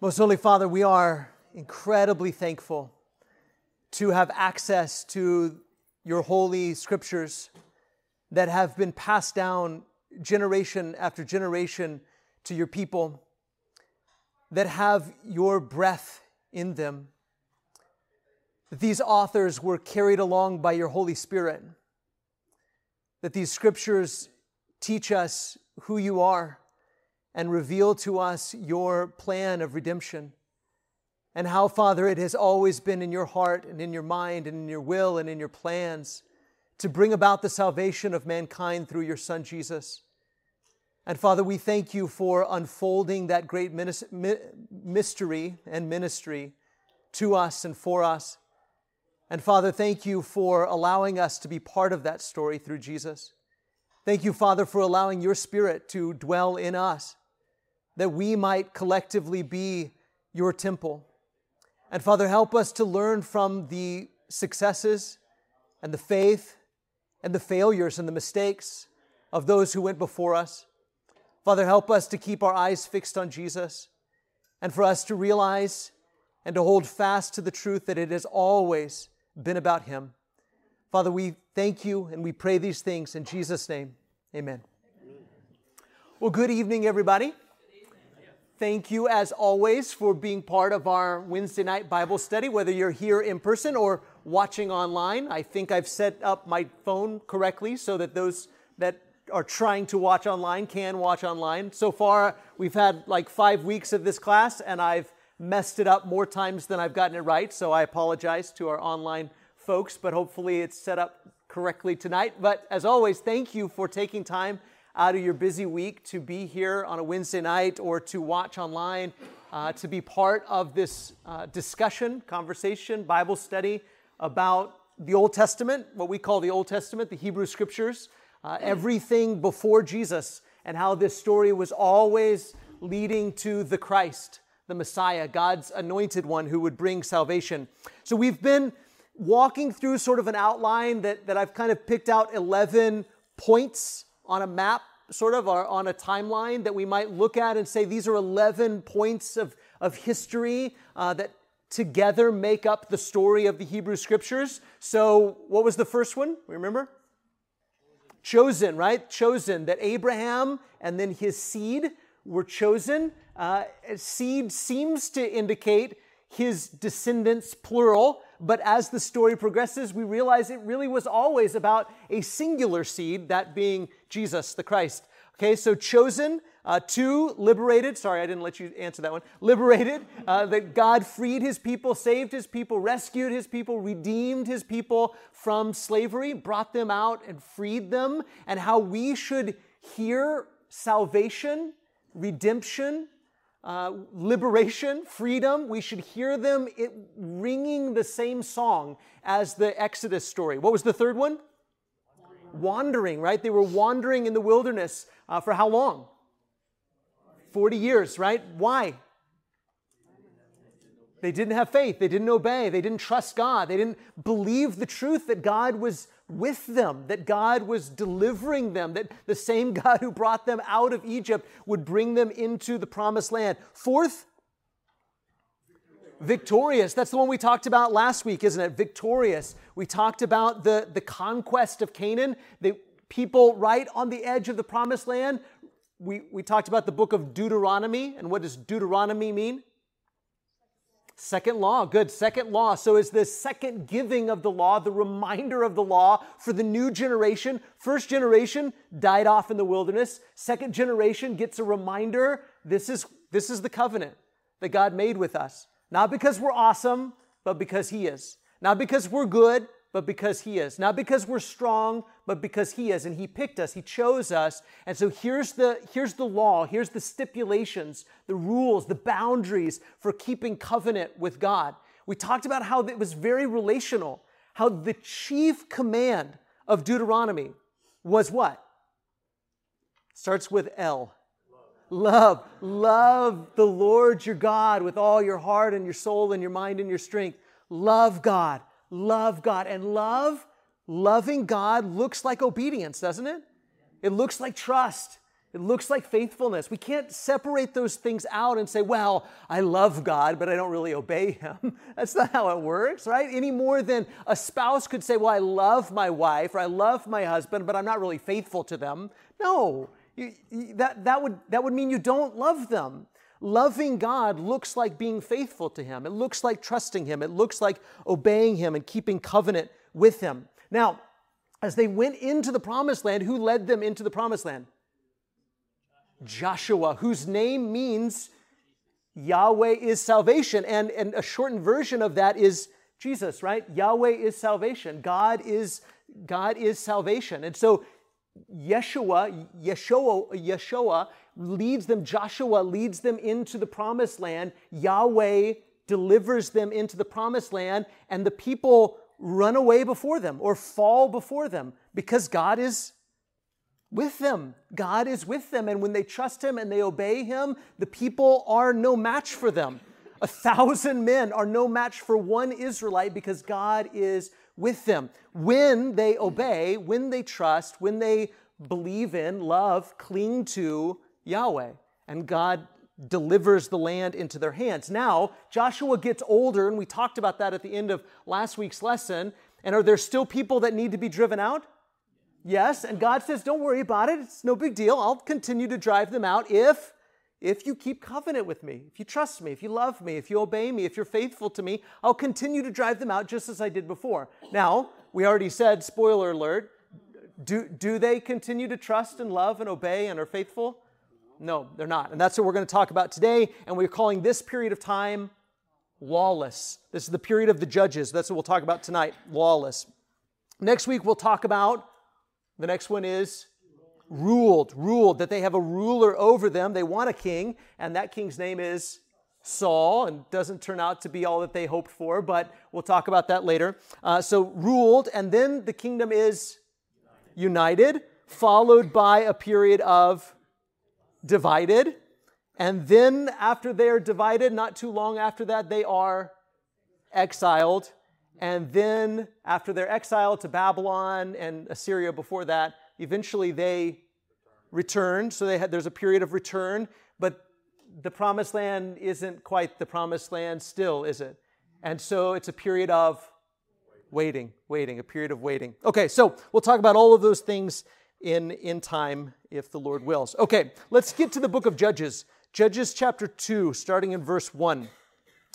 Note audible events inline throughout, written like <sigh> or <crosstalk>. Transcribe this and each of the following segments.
Most Holy Father, we are incredibly thankful to have access to your holy scriptures that have been passed down generation after generation to your people, that have your breath in them. That these authors were carried along by your Holy Spirit. That these scriptures teach us who you are and reveal to us your plan of redemption. And how, Father, it has always been in your heart and in your mind and in your will and in your plans to bring about the salvation of mankind through your Son Jesus. And Father, we thank you for unfolding that great mystery and ministry to us and for us. And Father, thank you for allowing us to be part of that story through Jesus. Thank you, Father, for allowing your Spirit to dwell in us, that we might collectively be your temple. And Father, help us to learn from the successes and the faith and the failures and the mistakes of those who went before us. Father, help us to keep our eyes fixed on Jesus and for us to realize and to hold fast to the truth that it has always been about Him. Father, we thank you and we pray these things in Jesus' name. Amen. Well, good evening, everybody. Thank you, as always, for being part of our Wednesday night Bible study, whether you're here in person or watching online. I think I've set up my phone correctly so that those that are trying to watch online can watch online. So far, we've had like five weeks of this class, and I've messed it up more times than I've gotten it right. So I apologize to our online folks, but hopefully it's set up correctly tonight. But as always, thank you for taking time out of your busy week to be here on a Wednesday night or to watch online, uh, to be part of this uh, discussion, conversation, Bible study about the Old Testament, what we call the Old Testament, the Hebrew Scriptures, uh, everything before Jesus, and how this story was always leading to the Christ, the Messiah, God's anointed one who would bring salvation. So we've been walking through sort of an outline that, that I've kind of picked out 11 points on a map, sort of, on a timeline that we might look at and say these are 11 points of, of history uh, that together make up the story of the Hebrew Scriptures. So, what was the first one? Remember? Chosen, right? Chosen. That Abraham and then his seed were chosen. Uh, seed seems to indicate his descendants, plural. But as the story progresses, we realize it really was always about a singular seed, that being Jesus, the Christ. Okay, so chosen, uh, two, liberated. Sorry, I didn't let you answer that one. Liberated, uh, that God freed his people, saved his people, rescued his people, redeemed his people from slavery, brought them out and freed them, and how we should hear salvation, redemption, uh, liberation, freedom, we should hear them it, ringing the same song as the Exodus story. What was the third one? Wandering, wandering right? They were wandering in the wilderness uh, for how long? 40 years, right? Why? They didn't have faith. They didn't obey. They didn't trust God. They didn't believe the truth that God was with them, that God was delivering them, that the same God who brought them out of Egypt would bring them into the promised land. Fourth, victorious. That's the one we talked about last week, isn't it? Victorious. We talked about the, the conquest of Canaan, the people right on the edge of the promised land. We, we talked about the book of Deuteronomy, and what does Deuteronomy mean? Second law, good. Second law. So is the second giving of the law, the reminder of the law for the new generation. First generation died off in the wilderness. Second generation gets a reminder. This is, this is the covenant that God made with us. Not because we're awesome, but because He is. Not because we're good, but because He is. Not because we're strong, but because He is. And He picked us, He chose us. And so here's the, here's the law, here's the stipulations, the rules, the boundaries for keeping covenant with God. We talked about how it was very relational, how the chief command of Deuteronomy was what? Starts with L. Love. Love the Lord your God with all your heart and your soul and your mind and your strength. Love God love God. And love, loving God looks like obedience, doesn't it? It looks like trust. It looks like faithfulness. We can't separate those things out and say, well, I love God, but I don't really obey Him. <laughs> That's not how it works, right? Any more than a spouse could say, well, I love my wife or I love my husband, but I'm not really faithful to them. No, you, you, that, that, would, that would mean you don't love them. Loving God looks like being faithful to Him. It looks like trusting Him. It looks like obeying Him and keeping covenant with Him. Now, as they went into the promised land, who led them into the promised land? Joshua, whose name means Yahweh is salvation. And, and a shortened version of that is Jesus, right? Yahweh is salvation. God is, God is salvation. And so Yeshua, Yeshua, Yeshua leads them, Joshua leads them into the promised land. Yahweh delivers them into the promised land, and the people run away before them or fall before them because God is with them. God is with them. And when they trust Him and they obey Him, the people are no match for them. A thousand men are no match for one Israelite because God is with them. When they obey, when they trust, when they believe in, love, cling to Yahweh. And God delivers the land into their hands. Now, Joshua gets older, and we talked about that at the end of last week's lesson. And are there still people that need to be driven out? Yes, and God says, Don't worry about it. It's no big deal. I'll continue to drive them out if. If you keep covenant with me, if you trust me, if you love me, if you obey me, if you're faithful to me, I'll continue to drive them out just as I did before. Now, we already said, spoiler alert, do, do they continue to trust and love and obey and are faithful? No, they're not. And that's what we're going to talk about today. And we're calling this period of time lawless. This is the period of the judges. That's what we'll talk about tonight lawless. Next week, we'll talk about the next one is ruled, ruled, that they have a ruler over them. They want a king, and that king's name is Saul, and doesn't turn out to be all that they hoped for, but we'll talk about that later. Uh, so, ruled, and then the kingdom is united, followed by a period of divided. And then, after they are divided, not too long after that, they are exiled. And then, after their exile to Babylon and Assyria before that, eventually they returned. So had, there's a period of return, but the promised land isn't quite the promised land still, is it? And so it's a period of waiting, waiting, a period of waiting. Okay, so we'll talk about all of those things in, in time if the Lord wills. Okay, let's get to the book of Judges. Judges chapter 2, starting in verse 1.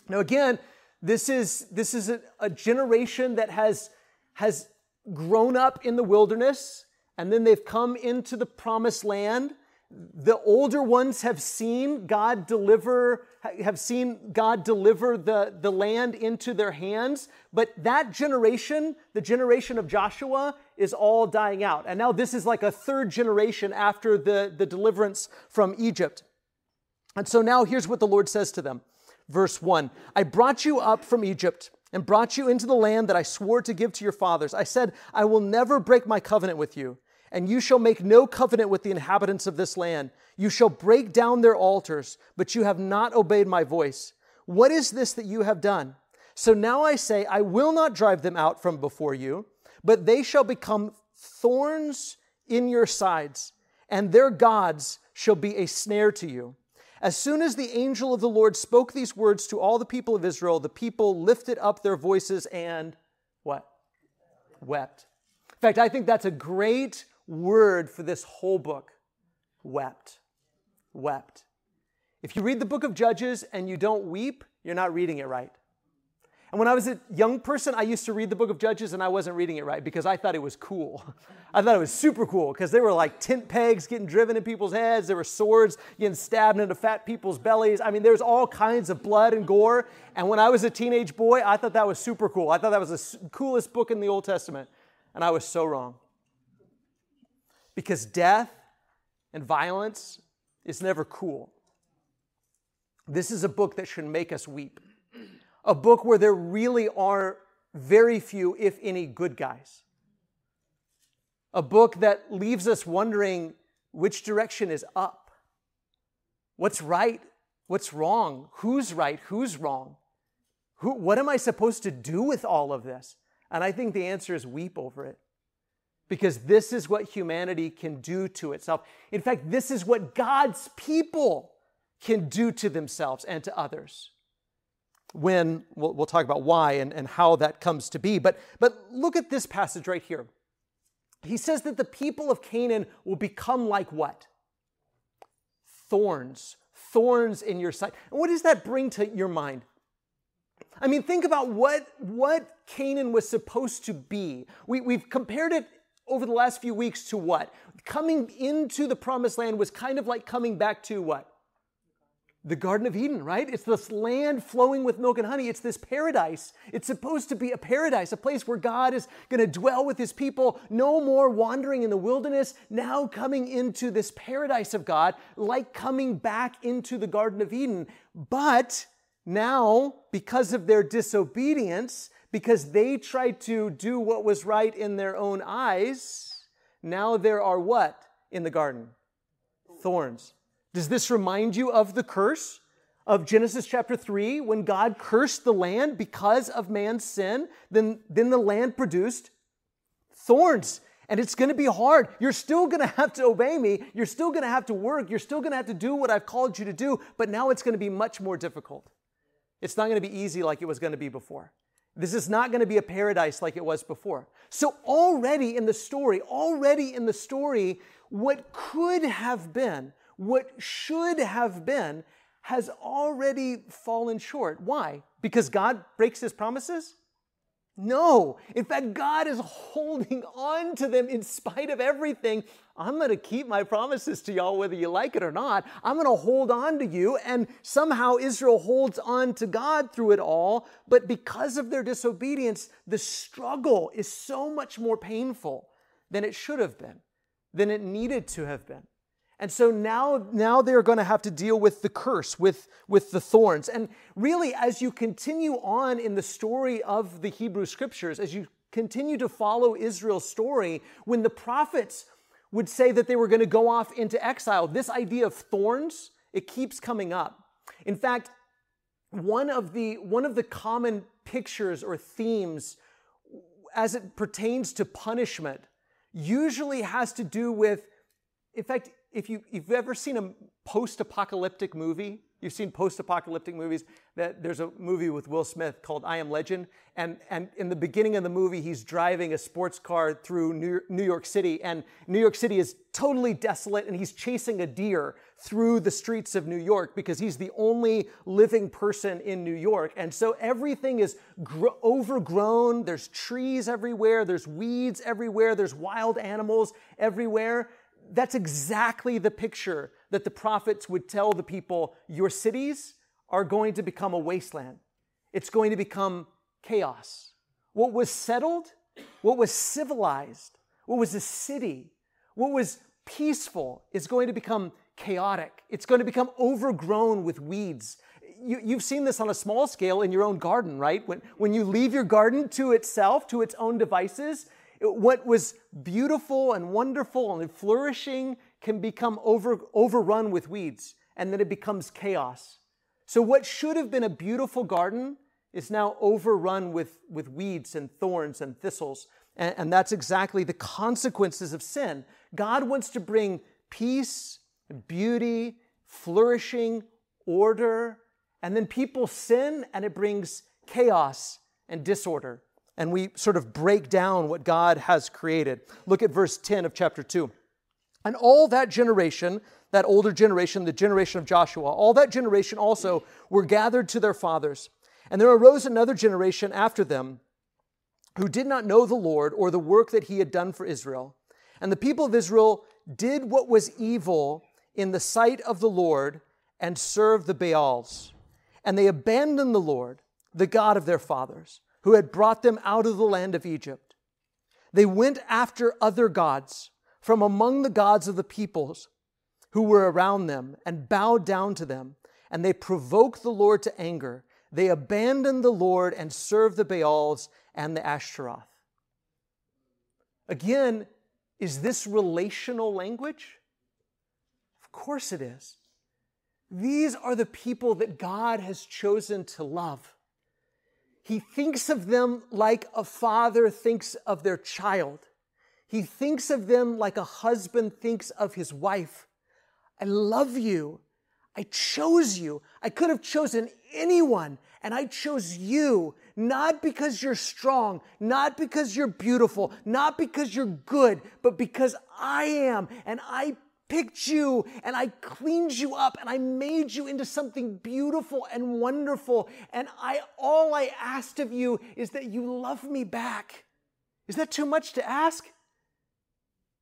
Now, again, this is, this is a, a generation that has, has grown up in the wilderness and then they've come into the promised land. The older ones have seen God deliver, have seen God deliver the, the land into their hands. But that generation, the generation of Joshua, is all dying out. And now this is like a third generation after the, the deliverance from Egypt. And so now here's what the Lord says to them verse 1 I brought you up from Egypt and brought you into the land that I swore to give to your fathers. I said, I will never break my covenant with you, and you shall make no covenant with the inhabitants of this land. You shall break down their altars, but you have not obeyed my voice. What is this that you have done? So now I say, I will not drive them out from before you, but they shall become thorns in your sides, and their gods shall be a snare to you. As soon as the angel of the Lord spoke these words to all the people of Israel, the people lifted up their voices and what? Wept. In fact, I think that's a great word for this whole book. Wept. Wept. If you read the book of Judges and you don't weep, you're not reading it right. And when I was a young person, I used to read the book of Judges and I wasn't reading it right because I thought it was cool. <laughs> I thought it was super cool because there were like tent pegs getting driven in people's heads, there were swords getting stabbed into fat people's bellies. I mean, there's all kinds of blood and gore. And when I was a teenage boy, I thought that was super cool. I thought that was the coolest book in the Old Testament. And I was so wrong. Because death and violence is never cool. This is a book that should make us weep a book where there really are very few, if any, good guys. A book that leaves us wondering which direction is up. What's right? What's wrong? Who's right? Who's wrong? Who, what am I supposed to do with all of this? And I think the answer is weep over it. Because this is what humanity can do to itself. In fact, this is what God's people can do to themselves and to others. When we'll, we'll talk about why and, and how that comes to be. But, but look at this passage right here. He says that the people of Canaan will become like what? Thorns. Thorns in your side. And what does that bring to your mind? I mean, think about what, what Canaan was supposed to be. We, we've compared it over the last few weeks to what? Coming into the promised land was kind of like coming back to what? The Garden of Eden, right? It's this land flowing with milk and honey. It's this paradise. It's supposed to be a paradise, a place where God is going to dwell with his people. No more wandering in the wilderness, now coming into this paradise of God, like coming back into the Garden of Eden. But now, because of their disobedience, because they tried to do what was right in their own eyes, now there are what in the garden? Thorns. Does this remind you of the curse of Genesis chapter 3 when God cursed the land because of man's sin? Then, then the land produced thorns. And it's going to be hard. You're still going to have to obey me. You're still going to have to work. You're still going to have to do what I've called you to do. But now it's going to be much more difficult. It's not going to be easy like it was going to be before. This is not going to be a paradise like it was before. So, already in the story, already in the story, what could have been, what should have been, has already fallen short. Why? Because God breaks his promises? No. In fact, God is holding on to them in spite of everything. I'm going to keep my promises to y'all whether you like it or not. I'm going to hold on to you. And somehow Israel holds on to God through it all. But because of their disobedience, the struggle is so much more painful than it should have been, than it needed to have been. And so now, now they're going to have to deal with the curse, with, with the thorns. And really, as you continue on in the story of the Hebrew scriptures, as you continue to follow Israel's story, when the prophets would say that they were going to go off into exile, this idea of thorns, it keeps coming up. In fact, one of the, one of the common pictures or themes as it pertains to punishment usually has to do with, in fact, if you, you've ever seen a post-apocalyptic movie, you've seen post-apocalyptic movies, that there's a movie with Will Smith called I Am Legend. And, and in the beginning of the movie, he's driving a sports car through New, New York City. And New York City is totally desolate. And he's chasing a deer through the streets of New York because he's the only living person in New York. And so everything is gr- overgrown. There's trees everywhere. There's weeds everywhere. There's wild animals everywhere that's exactly the picture that the prophets would tell the people your cities are going to become a wasteland. It's going to become chaos. What was settled, what was civilized, what was a city, what was peaceful is going to become chaotic. It's going to become overgrown with weeds. You, have seen this on a small scale in your own garden, right? When, when you leave your garden to itself, to its own devices, what was beautiful and wonderful and flourishing can become over, overrun with weeds, and then it becomes chaos. So, what should have been a beautiful garden is now overrun with, with weeds and thorns and thistles. And, and that's exactly the consequences of sin. God wants to bring peace, beauty, flourishing, order, and then people sin and it brings chaos and disorder and we sort of break down what God has created. Look at verse 10 of chapter 2. And all that generation, that older generation, the generation of Joshua, all that generation also were gathered to their fathers. And there arose another generation after them who did not know the Lord or the work that he had done for Israel. And the people of Israel did what was evil in the sight of the Lord and served the Baals. And they abandoned the Lord, the God of their fathers who had brought them out of the land of Egypt. They went after other gods from among the gods of the peoples who were around them and bowed down to them, and they provoked the Lord to anger. They abandoned the Lord and served the Baals and the Ashtaroth. Again, is this relational language? Of course it is. These are the people that God has chosen to love. He thinks of them like a father thinks of their child. He thinks of them like a husband thinks of his wife. I love you. I chose you. I could have chosen anyone, and I chose you, not because you're strong, not because you're beautiful, not because you're good, but because I am, and I picked you and I cleaned you up and I made you into something beautiful and wonderful. And I all I asked of you is that you love me back. Is that too much to ask?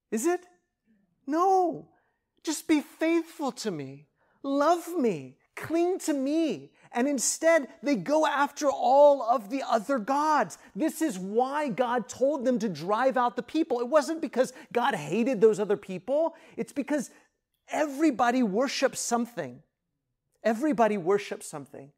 Is it? No. Just be faithful to me. Love me. Cling to me. And instead, they go after all of the other gods. This is why God told them to drive out the people. It wasn't because God hated those other people, it's because everybody worships something. Everybody worships something.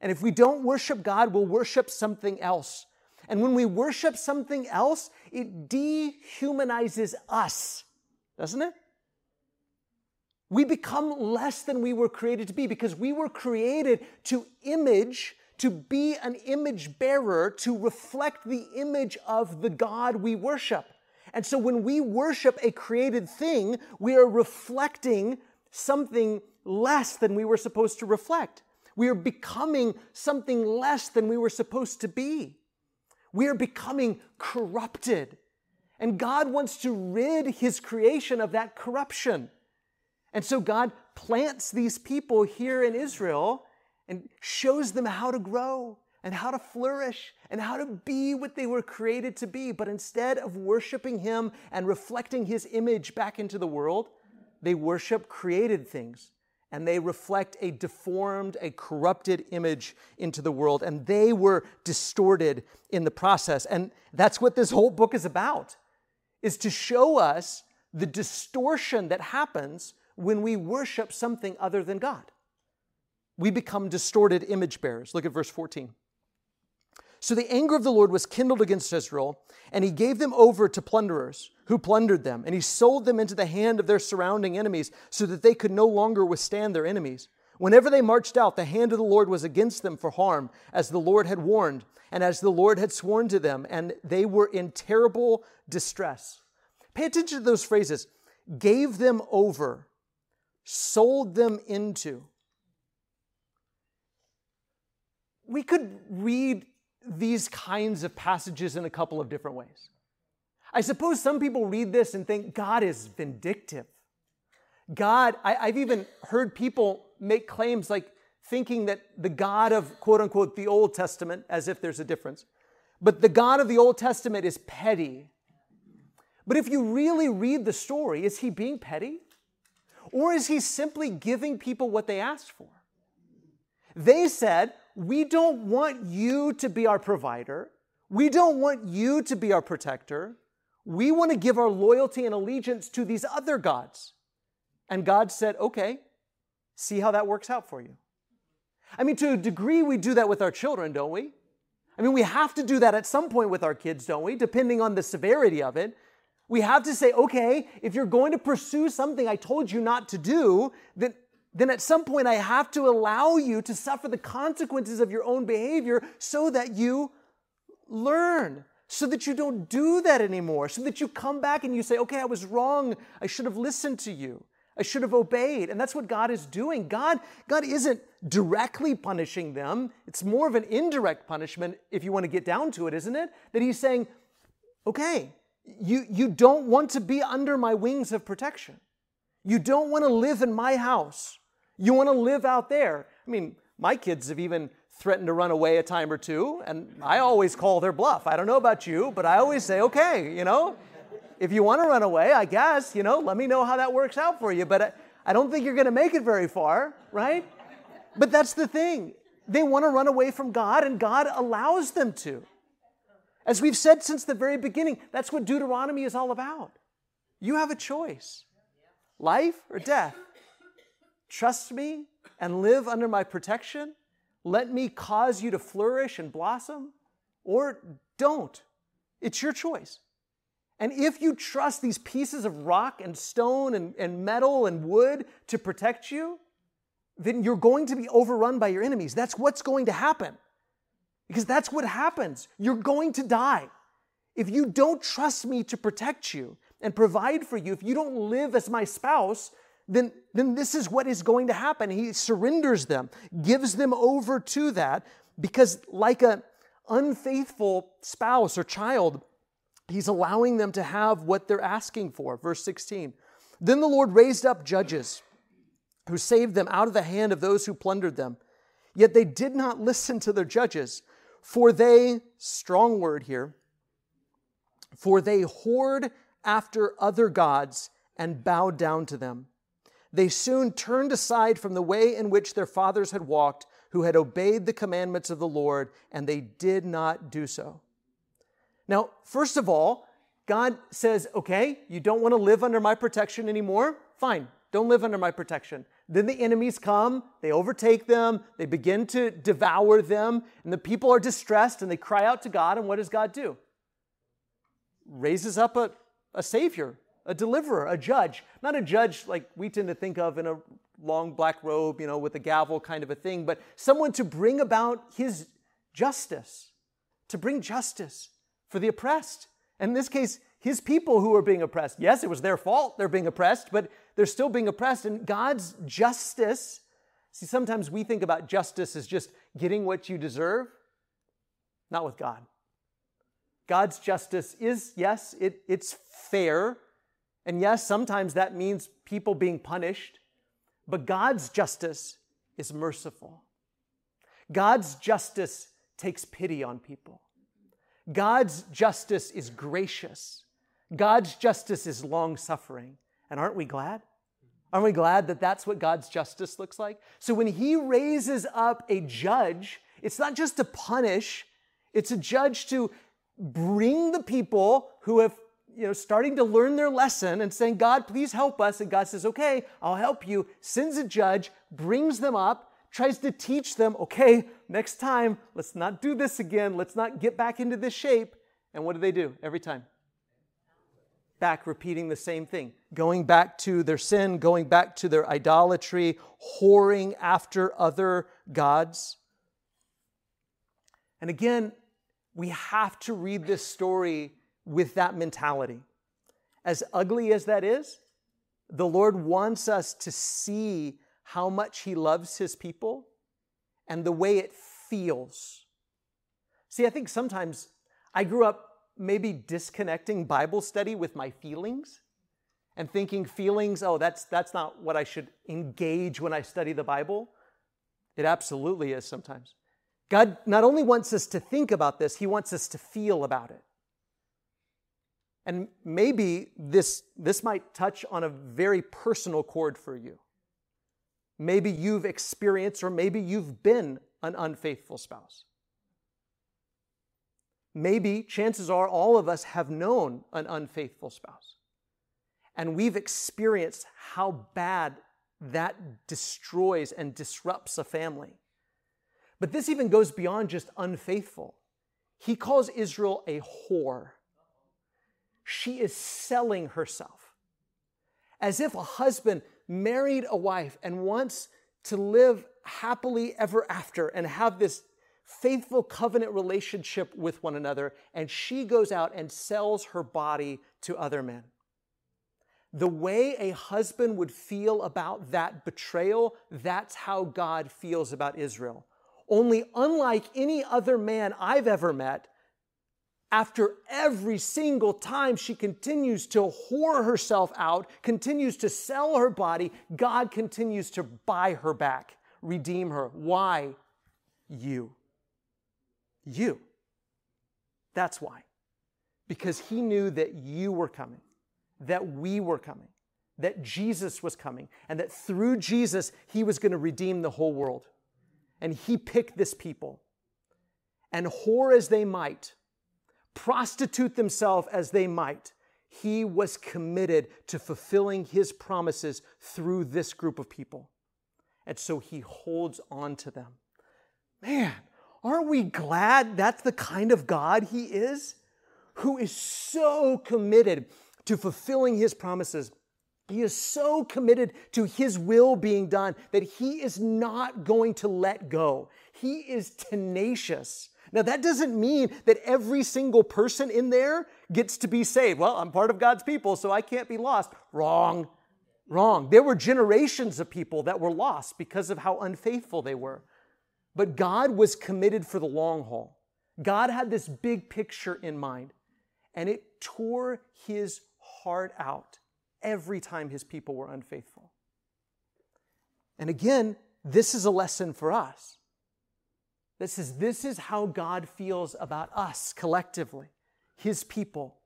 And if we don't worship God, we'll worship something else. And when we worship something else, it dehumanizes us, doesn't it? We become less than we were created to be because we were created to image, to be an image bearer, to reflect the image of the God we worship. And so when we worship a created thing, we are reflecting something less than we were supposed to reflect. We are becoming something less than we were supposed to be. We are becoming corrupted. And God wants to rid his creation of that corruption. And so God plants these people here in Israel and shows them how to grow and how to flourish and how to be what they were created to be. But instead of worshiping Him and reflecting His image back into the world, they worship created things and they reflect a deformed, a corrupted image into the world. And they were distorted in the process. And that's what this whole book is about, is to show us the distortion that happens when we worship something other than God. We become distorted image bearers. Look at verse 14. So the anger of the Lord was kindled against Israel, and he gave them over to plunderers who plundered them, and he sold them into the hand of their surrounding enemies so that they could no longer withstand their enemies. Whenever they marched out, the hand of the Lord was against them for harm, as the Lord had warned, and as the Lord had sworn to them, and they were in terrible distress. Pay attention to those phrases gave them over sold them into. We could read these kinds of passages in a couple of different ways. I suppose some people read this and think God is vindictive. God, I, have even heard people make claims like thinking that the God of quote unquote the Old Testament, as if there's a difference, but the God of the Old Testament is petty. But if you really read the story, is he being petty? Or is he simply giving people what they asked for? They said, We don't want you to be our provider. We don't want you to be our protector. We want to give our loyalty and allegiance to these other gods. And God said, Okay, see how that works out for you. I mean, to a degree, we do that with our children, don't we? I mean, we have to do that at some point with our kids, don't we? Depending on the severity of it. We have to say, okay, if you're going to pursue something I told you not to do, then, then at some point I have to allow you to suffer the consequences of your own behavior so that you learn, so that you don't do that anymore, so that you come back and you say, okay, I was wrong. I should have listened to you. I should have obeyed. And that's what God is doing. God, God isn't directly punishing them. It's more of an indirect punishment, if you want to get down to it, isn't it? That He's saying, okay, you, you don't want to be under my wings of protection. You don't want to live in my house. You want to live out there. I mean, my kids have even threatened to run away a time or two, and I always call their bluff. I don't know about you, but I always say, okay, you know, if you want to run away, I guess, you know, let me know how that works out for you. But I, I don't think you're going to make it very far, right? But that's the thing. They want to run away from God, and God allows them to. As we've said since the very beginning, that's what Deuteronomy is all about. You have a choice life or death. Trust me and live under my protection. Let me cause you to flourish and blossom, or don't. It's your choice. And if you trust these pieces of rock and stone and, and metal and wood to protect you, then you're going to be overrun by your enemies. That's what's going to happen. Because that's what happens. You're going to die. if you don't trust me to protect you and provide for you, if you don't live as my spouse, then, then this is what is going to happen. He surrenders them, gives them over to that, because like a unfaithful spouse or child, he's allowing them to have what they're asking for. Verse 16. Then the Lord raised up judges who saved them out of the hand of those who plundered them. Yet they did not listen to their judges, for they, strong word here, for they whored after other gods and bowed down to them. They soon turned aside from the way in which their fathers had walked, who had obeyed the commandments of the Lord, and they did not do so. Now, first of all, God says, okay, you don't want to live under my protection anymore? Fine, don't live under my protection. Then the enemies come, they overtake them, they begin to devour them, and the people are distressed and they cry out to God. And what does God do? Raises up a, a savior, a deliverer, a judge. Not a judge like we tend to think of in a long black robe, you know, with a gavel kind of a thing, but someone to bring about his justice, to bring justice for the oppressed. And in this case, his people who are being oppressed. Yes, it was their fault they're being oppressed, but they're still being oppressed. And God's justice, see, sometimes we think about justice as just getting what you deserve. Not with God. God's justice is, yes, it, it's fair. And yes, sometimes that means people being punished. But God's justice is merciful. God's justice takes pity on people. God's justice is gracious. God's justice is long suffering. And aren't we glad? Aren't we glad that that's what God's justice looks like? So when He raises up a judge, it's not just to punish, it's a judge to bring the people who have you know, starting to learn their lesson and saying, God, please help us. And God says, okay, I'll help you. Sends a judge, brings them up, tries to teach them, okay, next time, let's not do this again. Let's not get back into this shape. And what do they do every time? Back repeating the same thing, going back to their sin, going back to their idolatry, whoring after other gods. And again, we have to read this story with that mentality. As ugly as that is, the Lord wants us to see how much He loves His people and the way it feels. See, I think sometimes I grew up maybe disconnecting Bible study with my feelings and thinking feelings, oh, that's, that's not what I should engage when I study the Bible. It absolutely is sometimes. God not only wants us to think about this, He wants us to feel about it. And maybe this, this might touch on a very personal chord for you. Maybe you've experienced or maybe you've been an unfaithful spouse. Maybe, chances are, all of us have known an unfaithful spouse. And we've experienced how bad that destroys and disrupts a family. But this even goes beyond just unfaithful. He calls Israel a whore she is selling herself. As if a husband married a wife and wants to live happily ever after and have this faithful covenant relationship with one another, and she goes out and sells her body to other men. The way a husband would feel about that betrayal, that's how God feels about Israel. Only unlike any other man I've ever met, after every single time she continues to whore herself out, continues to sell her body, God continues to buy her back, redeem her. Why? You. You. That's why. Because he knew that you were coming, that we were coming, that Jesus was coming, and that through Jesus, he was going to redeem the whole world. And he picked this people. And whore as they might, prostitute themselves as they might, he was committed to fulfilling his promises through this group of people. And so he holds on to them. Man, aren't we glad that's the kind of God he is? Who is so committed to fulfilling his promises He is so committed to his will being done that he is not going to let go. He is tenacious. Now, that doesn't mean that every single person in there gets to be saved. Well, I'm part of God's people, so I can't be lost. Wrong. Wrong. There were generations of people that were lost because of how unfaithful they were. But God was committed for the long haul. God had this big picture in mind, and it tore his heart out every time his people were unfaithful. And again, this is a lesson for us. That says this is how God feels about us collectively, his people,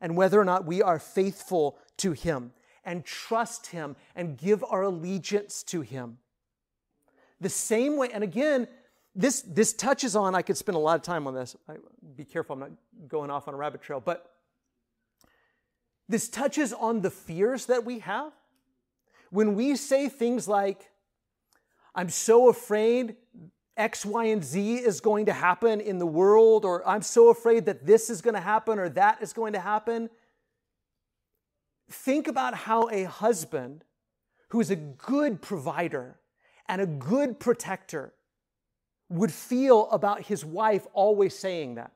and whether or not we are faithful to him and trust him and give our allegiance to him. The same way, and again, this, this touches on, I could spend a lot of time on this. I, be careful, I'm not going off on a rabbit trail, but this touches on the fears that we have. When we say things like, I'm so afraid X, Y, and Z is going to happen in the world, or I'm so afraid that this is going to happen or that is going to happen. Think about how a husband who is a good provider and a good protector would feel about his wife always saying that.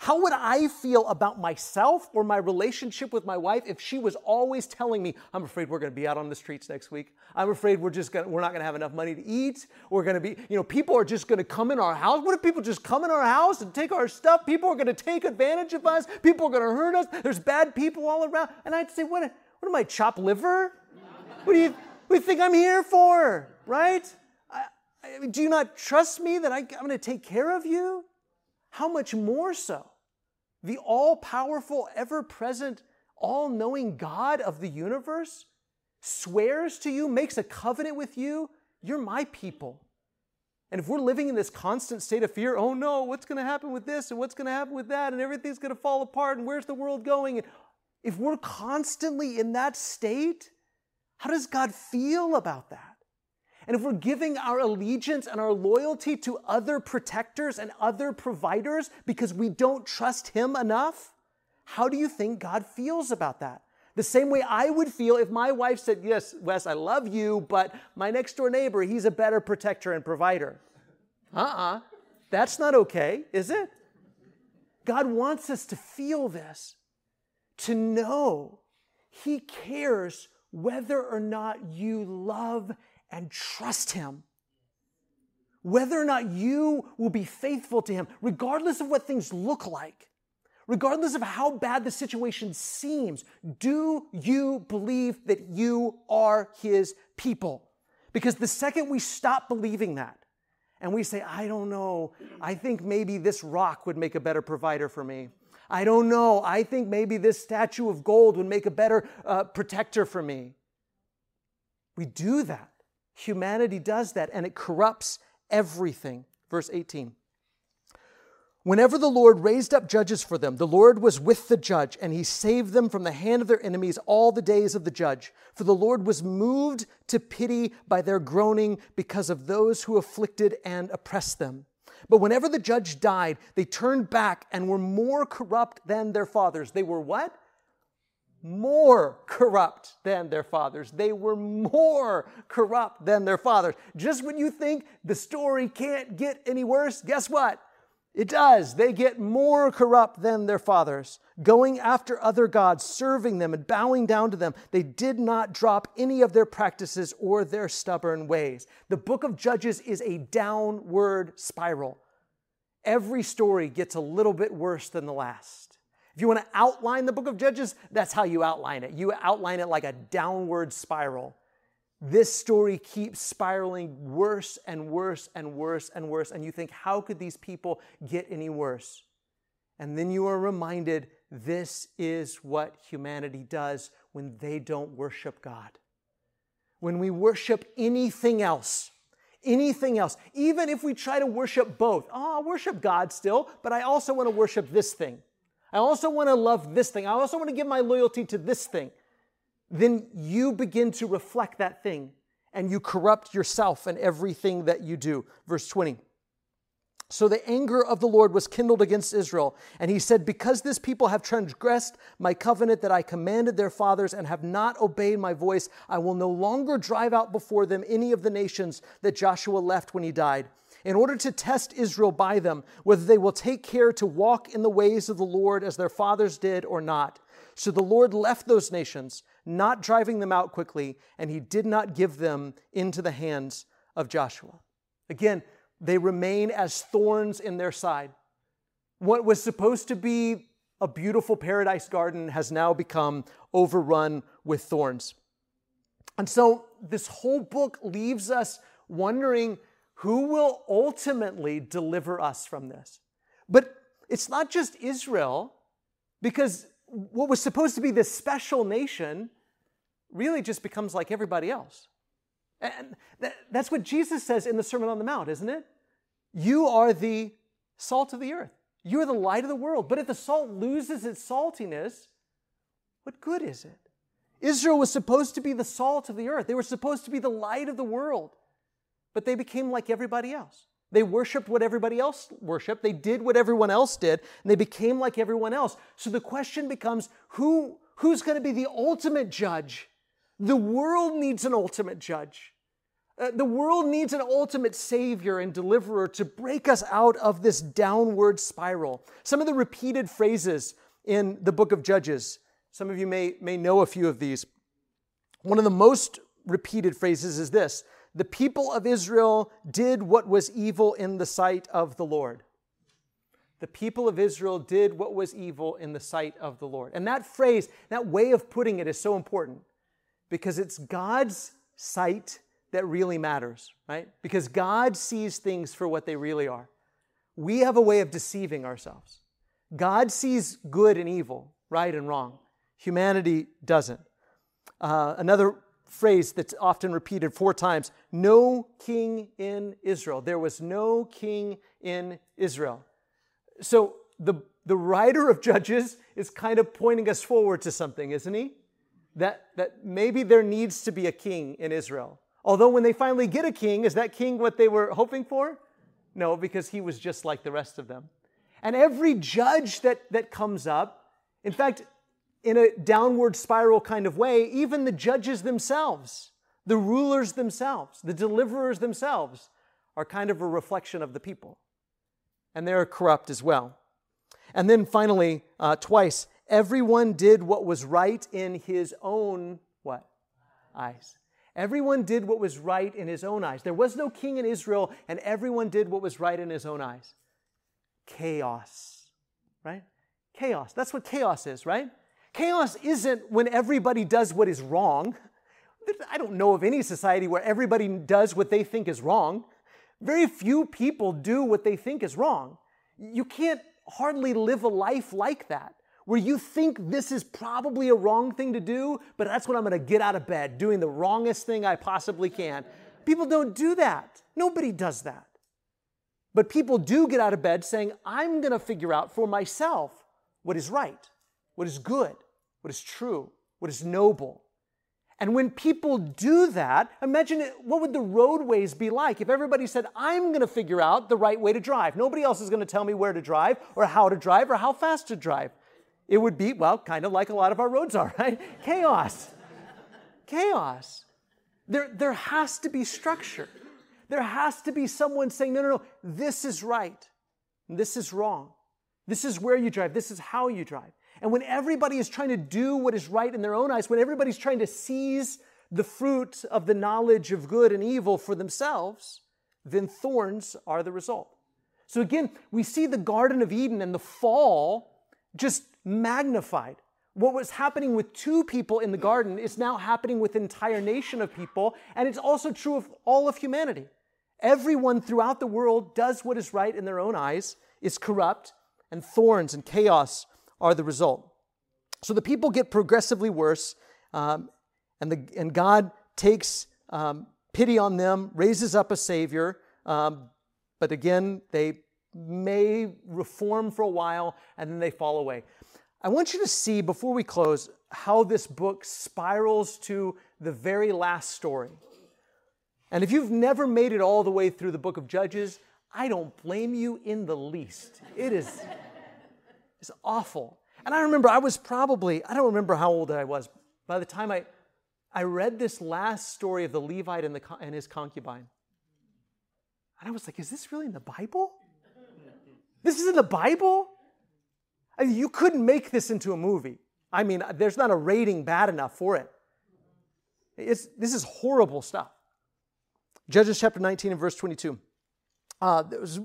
How would I feel about myself or my relationship with my wife if she was always telling me, I'm afraid we're going to be out on the streets next week. I'm afraid we're just going to, we're not going to have enough money to eat. We're going to be, you know, people are just going to come in our house. What if people just come in our house and take our stuff? People are going to take advantage of us. People are going to hurt us. There's bad people all around. And I'd say, what, what am I, chop liver? What do you, you think I'm here for? Right? I, I, do you not trust me that I, I'm going to take care of you? How much more so? The all powerful, ever present, all knowing God of the universe swears to you, makes a covenant with you, you're my people. And if we're living in this constant state of fear, oh no, what's going to happen with this and what's going to happen with that and everything's going to fall apart and where's the world going? And if we're constantly in that state, how does God feel about that? And if we're giving our allegiance and our loyalty to other protectors and other providers because we don't trust Him enough, how do you think God feels about that? The same way I would feel if my wife said, Yes, Wes, I love you, but my next door neighbor, he's a better protector and provider. Uh uh-uh. uh. That's not okay, is it? God wants us to feel this, to know He cares whether or not you love and trust Him. Whether or not you will be faithful to Him, regardless of what things look like, regardless of how bad the situation seems, do you believe that you are His people? Because the second we stop believing that, and we say, I don't know, I think maybe this rock would make a better provider for me. I don't know, I think maybe this statue of gold would make a better uh, protector for me. We do that. Humanity does that and it corrupts everything. Verse 18. Whenever the Lord raised up judges for them, the Lord was with the judge, and he saved them from the hand of their enemies all the days of the judge. For the Lord was moved to pity by their groaning because of those who afflicted and oppressed them. But whenever the judge died, they turned back and were more corrupt than their fathers. They were what? more corrupt than their fathers. They were more corrupt than their fathers. Just when you think the story can't get any worse, guess what? It does. They get more corrupt than their fathers, going after other gods, serving them, and bowing down to them. They did not drop any of their practices or their stubborn ways. The book of Judges is a downward spiral. Every story gets a little bit worse than the last. If you want to outline the book of Judges, that's how you outline it. You outline it like a downward spiral. This story keeps spiraling worse and worse and worse and worse. And you think, how could these people get any worse? And then you are reminded this is what humanity does when they don't worship God. When we worship anything else, anything else, even if we try to worship both, ah, oh, I'll worship God still, but I also want to worship this thing. I also want to love this thing. I also want to give my loyalty to this thing. Then you begin to reflect that thing and you corrupt yourself and everything that you do. Verse 20. So the anger of the Lord was kindled against Israel. And he said, Because this people have transgressed my covenant that I commanded their fathers and have not obeyed my voice, I will no longer drive out before them any of the nations that Joshua left when he died, in order to test Israel by them, whether they will take care to walk in the ways of the Lord as their fathers did or not. So the Lord left those nations, not driving them out quickly, and he did not give them into the hands of Joshua. Again, they remain as thorns in their side. What was supposed to be a beautiful paradise garden has now become overrun with thorns. And so this whole book leaves us wondering who will ultimately deliver us from this. But it's not just Israel, because what was supposed to be this special nation really just becomes like everybody else. And that's what Jesus says in the Sermon on the Mount, isn't it? You are the salt of the earth. You're the light of the world. But if the salt loses its saltiness, what good is it? Israel was supposed to be the salt of the earth. They were supposed to be the light of the world. But they became like everybody else. They worshiped what everybody else worshiped. They did what everyone else did, and they became like everyone else. So the question becomes who, who's going to be the ultimate judge? The world needs an ultimate judge. Uh, the world needs an ultimate savior and deliverer to break us out of this downward spiral. Some of the repeated phrases in the book of Judges, some of you may, may know a few of these. One of the most repeated phrases is this The people of Israel did what was evil in the sight of the Lord. The people of Israel did what was evil in the sight of the Lord. And that phrase, that way of putting it is so important because it's God's sight that really matters, right? Because God sees things for what they really are. We have a way of deceiving ourselves. God sees good and evil, right and wrong. Humanity doesn't. Uh, another phrase that's often repeated four times no king in Israel. There was no king in Israel. So the, the writer of Judges is kind of pointing us forward to something, isn't he? That, that maybe there needs to be a king in Israel. Although, when they finally get a king, is that king what they were hoping for? No, because he was just like the rest of them. And every judge that, that comes up, in fact, in a downward spiral kind of way, even the judges themselves, the rulers themselves, the deliverers themselves, are kind of a reflection of the people. And they're corrupt as well. And then finally, uh, twice, everyone did what was right in his own what? Eyes. Everyone did what was right in his own eyes. There was no king in Israel, and everyone did what was right in his own eyes. Chaos, right? Chaos. That's what chaos is, right? Chaos isn't when everybody does what is wrong. I don't know of any society where everybody does what they think is wrong. Very few people do what they think is wrong. You can't hardly live a life like that where you think this is probably a wrong thing to do, but that's when I'm gonna get out of bed, doing the wrongest thing I possibly can. People don't do that. Nobody does that. But people do get out of bed saying, I'm gonna figure out for myself what is right, what is good, what is true, what is noble. And when people do that, imagine what would the roadways be like if everybody said, I'm going to figure out the right way to drive. Nobody else is going to tell me where to drive or how to drive or how fast to drive. It would be, well, kind of like a lot of our roads are, <laughs> right? Chaos. Chaos. There, there has to be structure. There has to be someone saying, no, no, no, this is right. This is wrong. This is where you drive. This is how you drive. And when everybody is trying to do what is right in their own eyes, when everybody's trying to seize the fruit of the knowledge of good and evil for themselves, then thorns are the result. So again, we see the Garden of Eden and the fall just magnified. What was happening with two people in the garden is now happening with an entire nation of people, and it's also true of all of humanity. Everyone throughout the world does what is right in their own eyes, is corrupt, and thorns and chaos are the result. So the people get progressively worse, um, and, the, and God takes um, pity on them, raises up a Savior, um, but again, they may reform for a while and then they fall away. I want you to see before we close how this book spirals to the very last story. And if you've never made it all the way through the book of Judges, I don't blame you in the least. It is it's awful. And I remember I was probably, I don't remember how old I was by the time I, I read this last story of the Levite and, the, and his concubine. And I was like, is this really in the Bible? This is in the Bible? I mean, you couldn't make this into a movie. I mean, there's not a rating bad enough for it. It's, this is horrible stuff. Judges chapter 19 and verse 22. Uh, was,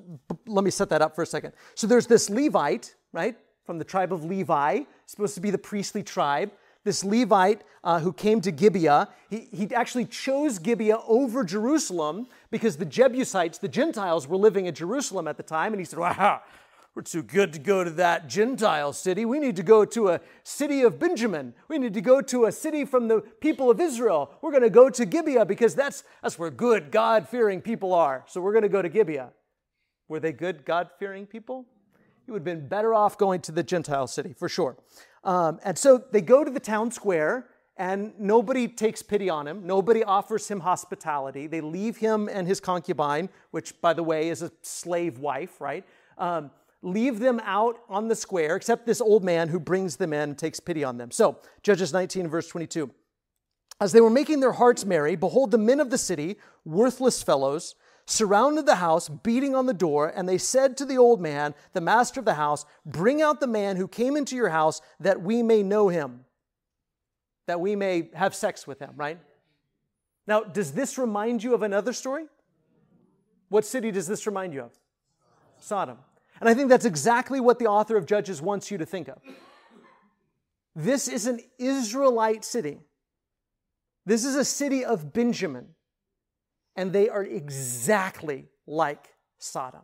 let me set that up for a second. So there's this Levite, right, from the tribe of Levi, supposed to be the priestly tribe. This Levite uh, who came to Gibeah, he, he actually chose Gibeah over Jerusalem because the Jebusites, the Gentiles, were living in Jerusalem at the time. And he said, Wow, we're too good to go to that Gentile city. We need to go to a city of Benjamin. We need to go to a city from the people of Israel. We're going to go to Gibeah because that's, that's where good, God fearing people are. So we're going to go to Gibeah. Were they good, God fearing people? He would have been better off going to the Gentile city, for sure. Um, and so they go to the town square, and nobody takes pity on him. Nobody offers him hospitality. They leave him and his concubine, which, by the way, is a slave wife, right? Um, leave them out on the square, except this old man who brings them in and takes pity on them. So, Judges 19, verse 22. As they were making their hearts merry, behold, the men of the city, worthless fellows, surrounded the house, beating on the door, and they said to the old man, the master of the house, Bring out the man who came into your house that we may know him, that we may have sex with him, right? Now, does this remind you of another story? What city does this remind you of? Sodom. And I think that's exactly what the author of Judges wants you to think of. This is an Israelite city. This is a city of Benjamin. And they are exactly like Sodom.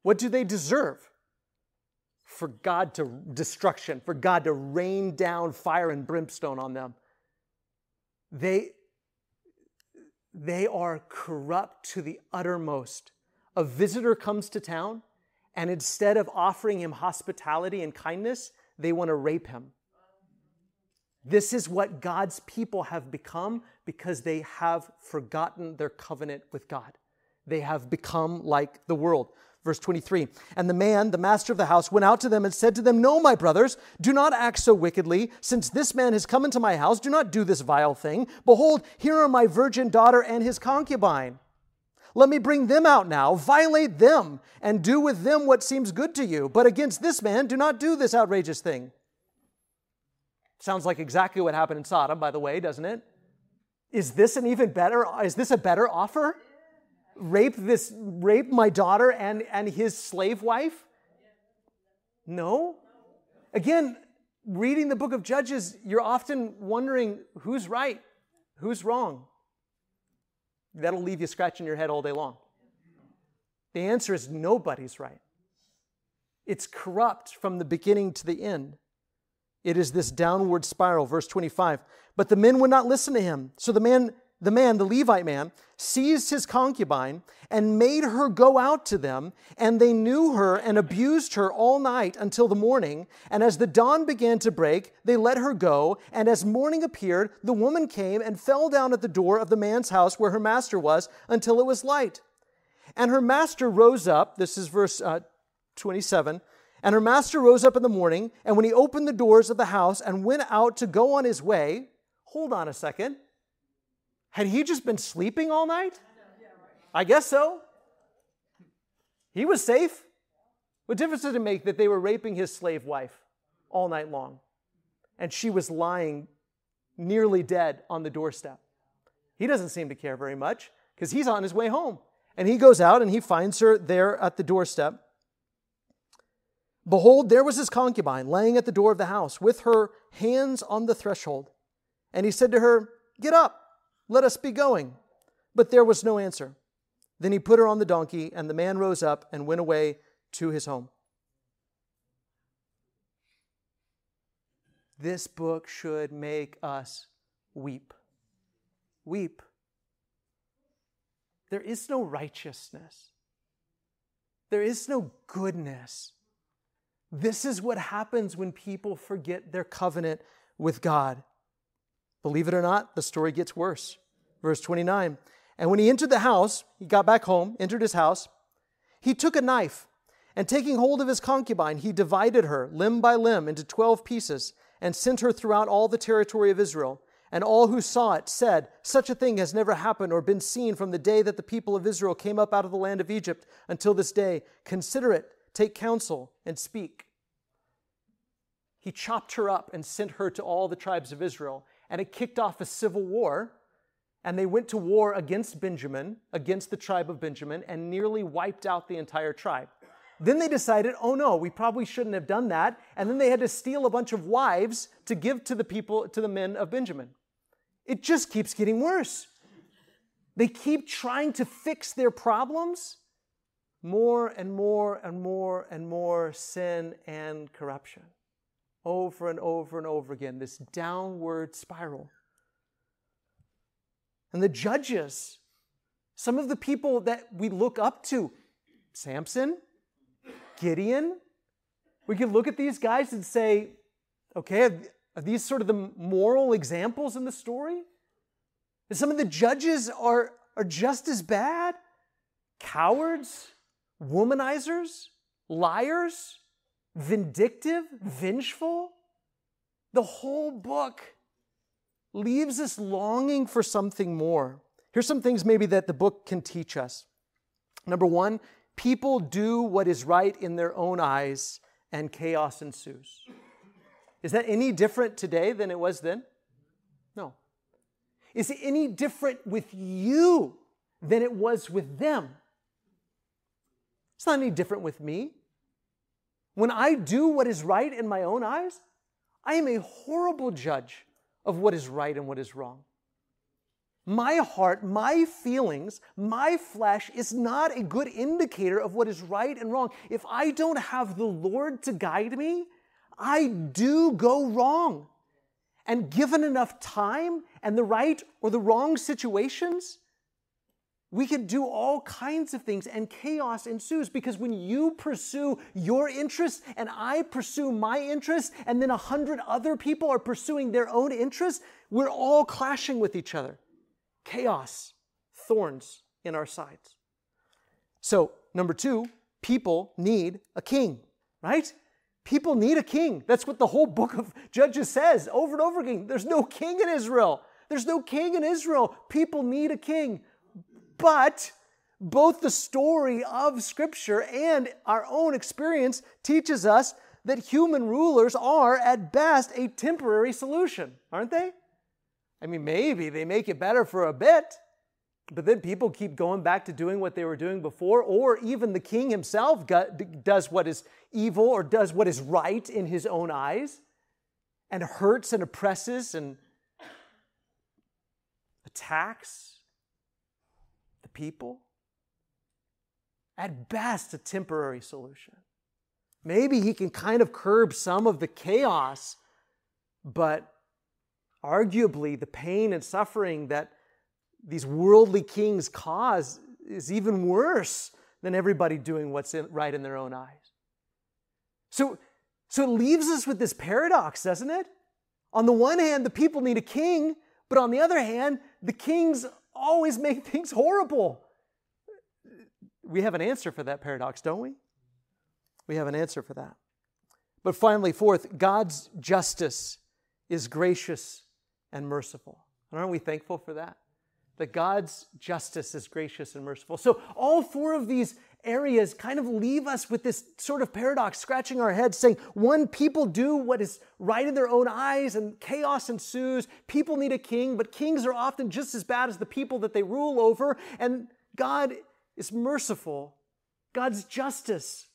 What do they deserve? For God to destruction, for God to rain down fire and brimstone on them. They, they are corrupt to the uttermost. A visitor comes to town, and instead of offering him hospitality and kindness, they want to rape him. This is what God's people have become because they have forgotten their covenant with God. They have become like the world. Verse 23 And the man, the master of the house, went out to them and said to them, No, my brothers, do not act so wickedly. Since this man has come into my house, do not do this vile thing. Behold, here are my virgin daughter and his concubine. Let me bring them out now, violate them, and do with them what seems good to you. But against this man, do not do this outrageous thing. Sounds like exactly what happened in Sodom, by the way, doesn't it? Is this an even better, is this a better offer? Rape this, rape my daughter and, and his slave wife? No. Again, reading the book of Judges, you're often wondering who's right, who's wrong. That'll leave you scratching your head all day long. The answer is nobody's right. It's corrupt from the beginning to the end. It is this downward spiral. Verse 25. But the men would not listen to him. So the man, the man, the Levite man, seized his concubine and made her go out to them. And they knew her and abused her all night until the morning. And as the dawn began to break, they let her go. And as morning appeared, the woman came and fell down at the door of the man's house where her master was until it was light. And her master rose up. This is verse uh, 27. And her master rose up in the morning, and when he opened the doors of the house and went out to go on his way, hold on a second. Had he just been sleeping all night? I guess so. He was safe. What difference did it make that they were raping his slave wife all night long? And she was lying nearly dead on the doorstep. He doesn't seem to care very much because he's on his way home. And he goes out and he finds her there at the doorstep. Behold, there was his concubine laying at the door of the house with her hands on the threshold. And he said to her, Get up, let us be going. But there was no answer. Then he put her on the donkey, and the man rose up and went away to his home. This book should make us weep. Weep. There is no righteousness, there is no goodness this is what happens when people forget their covenant with God. Believe it or not, the story gets worse. Verse 29 And when he entered the house, he got back home, entered his house, He took a knife, and taking hold of his concubine, he divided her limb by limb into twelve pieces, and sent her throughout all the territory of Israel. And all who saw it said, Such a thing has never happened or been seen from the day that the people of Israel came up out of the land of Egypt until this day. Consider it, take counsel, and speak. He chopped her up and sent her to all the tribes of Israel. And it kicked off a civil war. And they went to war against Benjamin, against the tribe of Benjamin, and nearly wiped out the entire tribe. Then they decided, oh no, we probably shouldn't have done that. And then they had to steal a bunch of wives to give to the people, to the men of Benjamin. It just keeps getting worse. They keep trying to fix their problems. More and more and more and more sin and corruption. Over and over and over again, this downward spiral. And the judges, some of the people that we look up to, Samson, Gideon, we can look at these guys and say, okay, are these sort of the moral examples in the story? And some of the judges are, are just as bad cowards, womanizers, liars, vindictive, vengeful. The whole book leaves us longing for something more. Here's some things maybe that the book can teach us. Number one, people do what is right in their own eyes and chaos ensues. Is that any different today than it was then? No. Is it any different with you than it was with them? It's not any different with me. When I do what is right in my own eyes, I am a horrible judge of what is right and what is wrong. My heart, my feelings, my flesh is not a good indicator of what is right and wrong. If I don't have the Lord to guide me, I do go wrong. And given enough time and the right or the wrong situations, we can do all kinds of things and chaos ensues because when you pursue your interests and I pursue my interests and then a hundred other people are pursuing their own interests, we're all clashing with each other. Chaos, thorns in our sides. So, number two, people need a king, right? People need a king. That's what the whole book of Judges says over and over again. There's no king in Israel. There's no king in Israel. People need a king. But both the story of Scripture and our own experience teaches us that human rulers are, at best, a temporary solution, aren't they? I mean, maybe they make it better for a bit, but then people keep going back to doing what they were doing before, or even the king himself does what is evil or does what is right in his own eyes and hurts and oppresses and attacks people? At best, a temporary solution. Maybe he can kind of curb some of the chaos, but arguably the pain and suffering that these worldly kings cause is even worse than everybody doing what's in, right in their own eyes. So, so it leaves us with this paradox, doesn't it? On the one hand, the people need a king, but on the other hand, the kings always make things horrible. We have an answer for that paradox, don't we? We have an answer for that. But finally, fourth, God's justice is gracious and merciful. And aren't we thankful for that? That God's justice is gracious and merciful. So, all four of these areas kind of leave us with this sort of paradox, scratching our heads, saying, one, people do what is right in their own eyes and chaos ensues. People need a king, but kings are often just as bad as the people that they rule over. And God is merciful. God's justice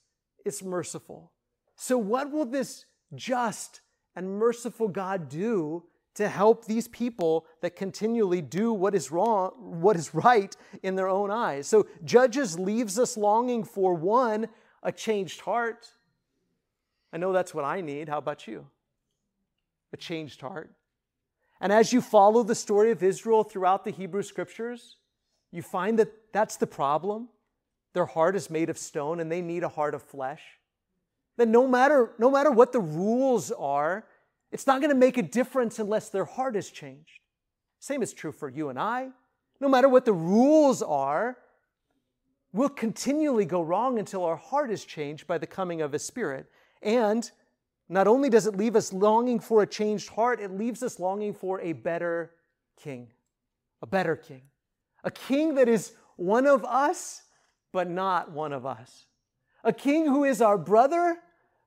is merciful. So, what will this just and merciful God do to help these people that continually do what is wrong, what is right in their own eyes. So Judges leaves us longing for one, a changed heart. I know that's what I need. How about you? A changed heart. And as you follow the story of Israel throughout the Hebrew scriptures, you find that that's the problem. Their heart is made of stone and they need a heart of flesh. That no matter, no matter what the rules are, it's not going to make a difference unless their heart is changed. Same is true for you and I. No matter what the rules are, we'll continually go wrong until our heart is changed by the coming of His Spirit. And not only does it leave us longing for a changed heart, it leaves us longing for a better king. A better king. A king that is one of us, but not one of us. A king who is our brother,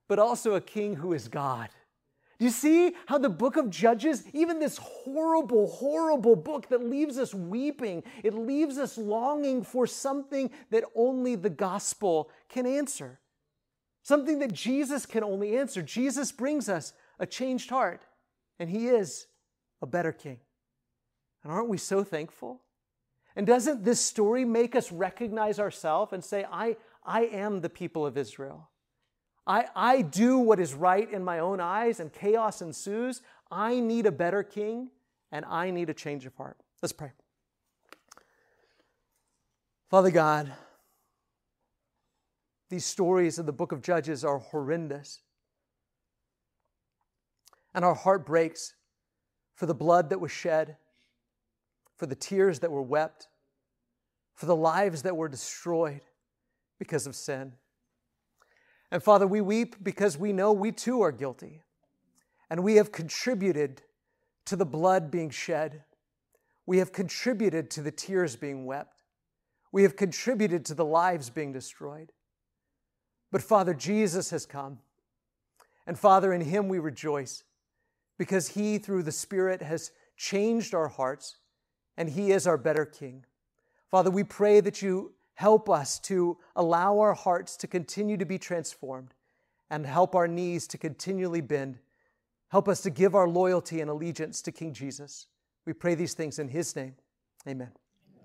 but also a king who is God. Do you see how the book of Judges, even this horrible, horrible book that leaves us weeping, it leaves us longing for something that only the gospel can answer? Something that Jesus can only answer. Jesus brings us a changed heart, and he is a better king. And aren't we so thankful? And doesn't this story make us recognize ourselves and say, I, I am the people of Israel? I, I do what is right in my own eyes and chaos ensues. I need a better king and I need a change of heart. Let's pray. Father God, these stories of the book of Judges are horrendous. And our heart breaks for the blood that was shed, for the tears that were wept, for the lives that were destroyed because of sin. And Father, we weep because we know we too are guilty. And we have contributed to the blood being shed. We have contributed to the tears being wept. We have contributed to the lives being destroyed. But Father, Jesus has come. And Father, in Him we rejoice because He, through the Spirit, has changed our hearts and He is our better King. Father, we pray that you Help us to allow our hearts to continue to be transformed and help our knees to continually bend. Help us to give our loyalty and allegiance to King Jesus. We pray these things in His name. Amen.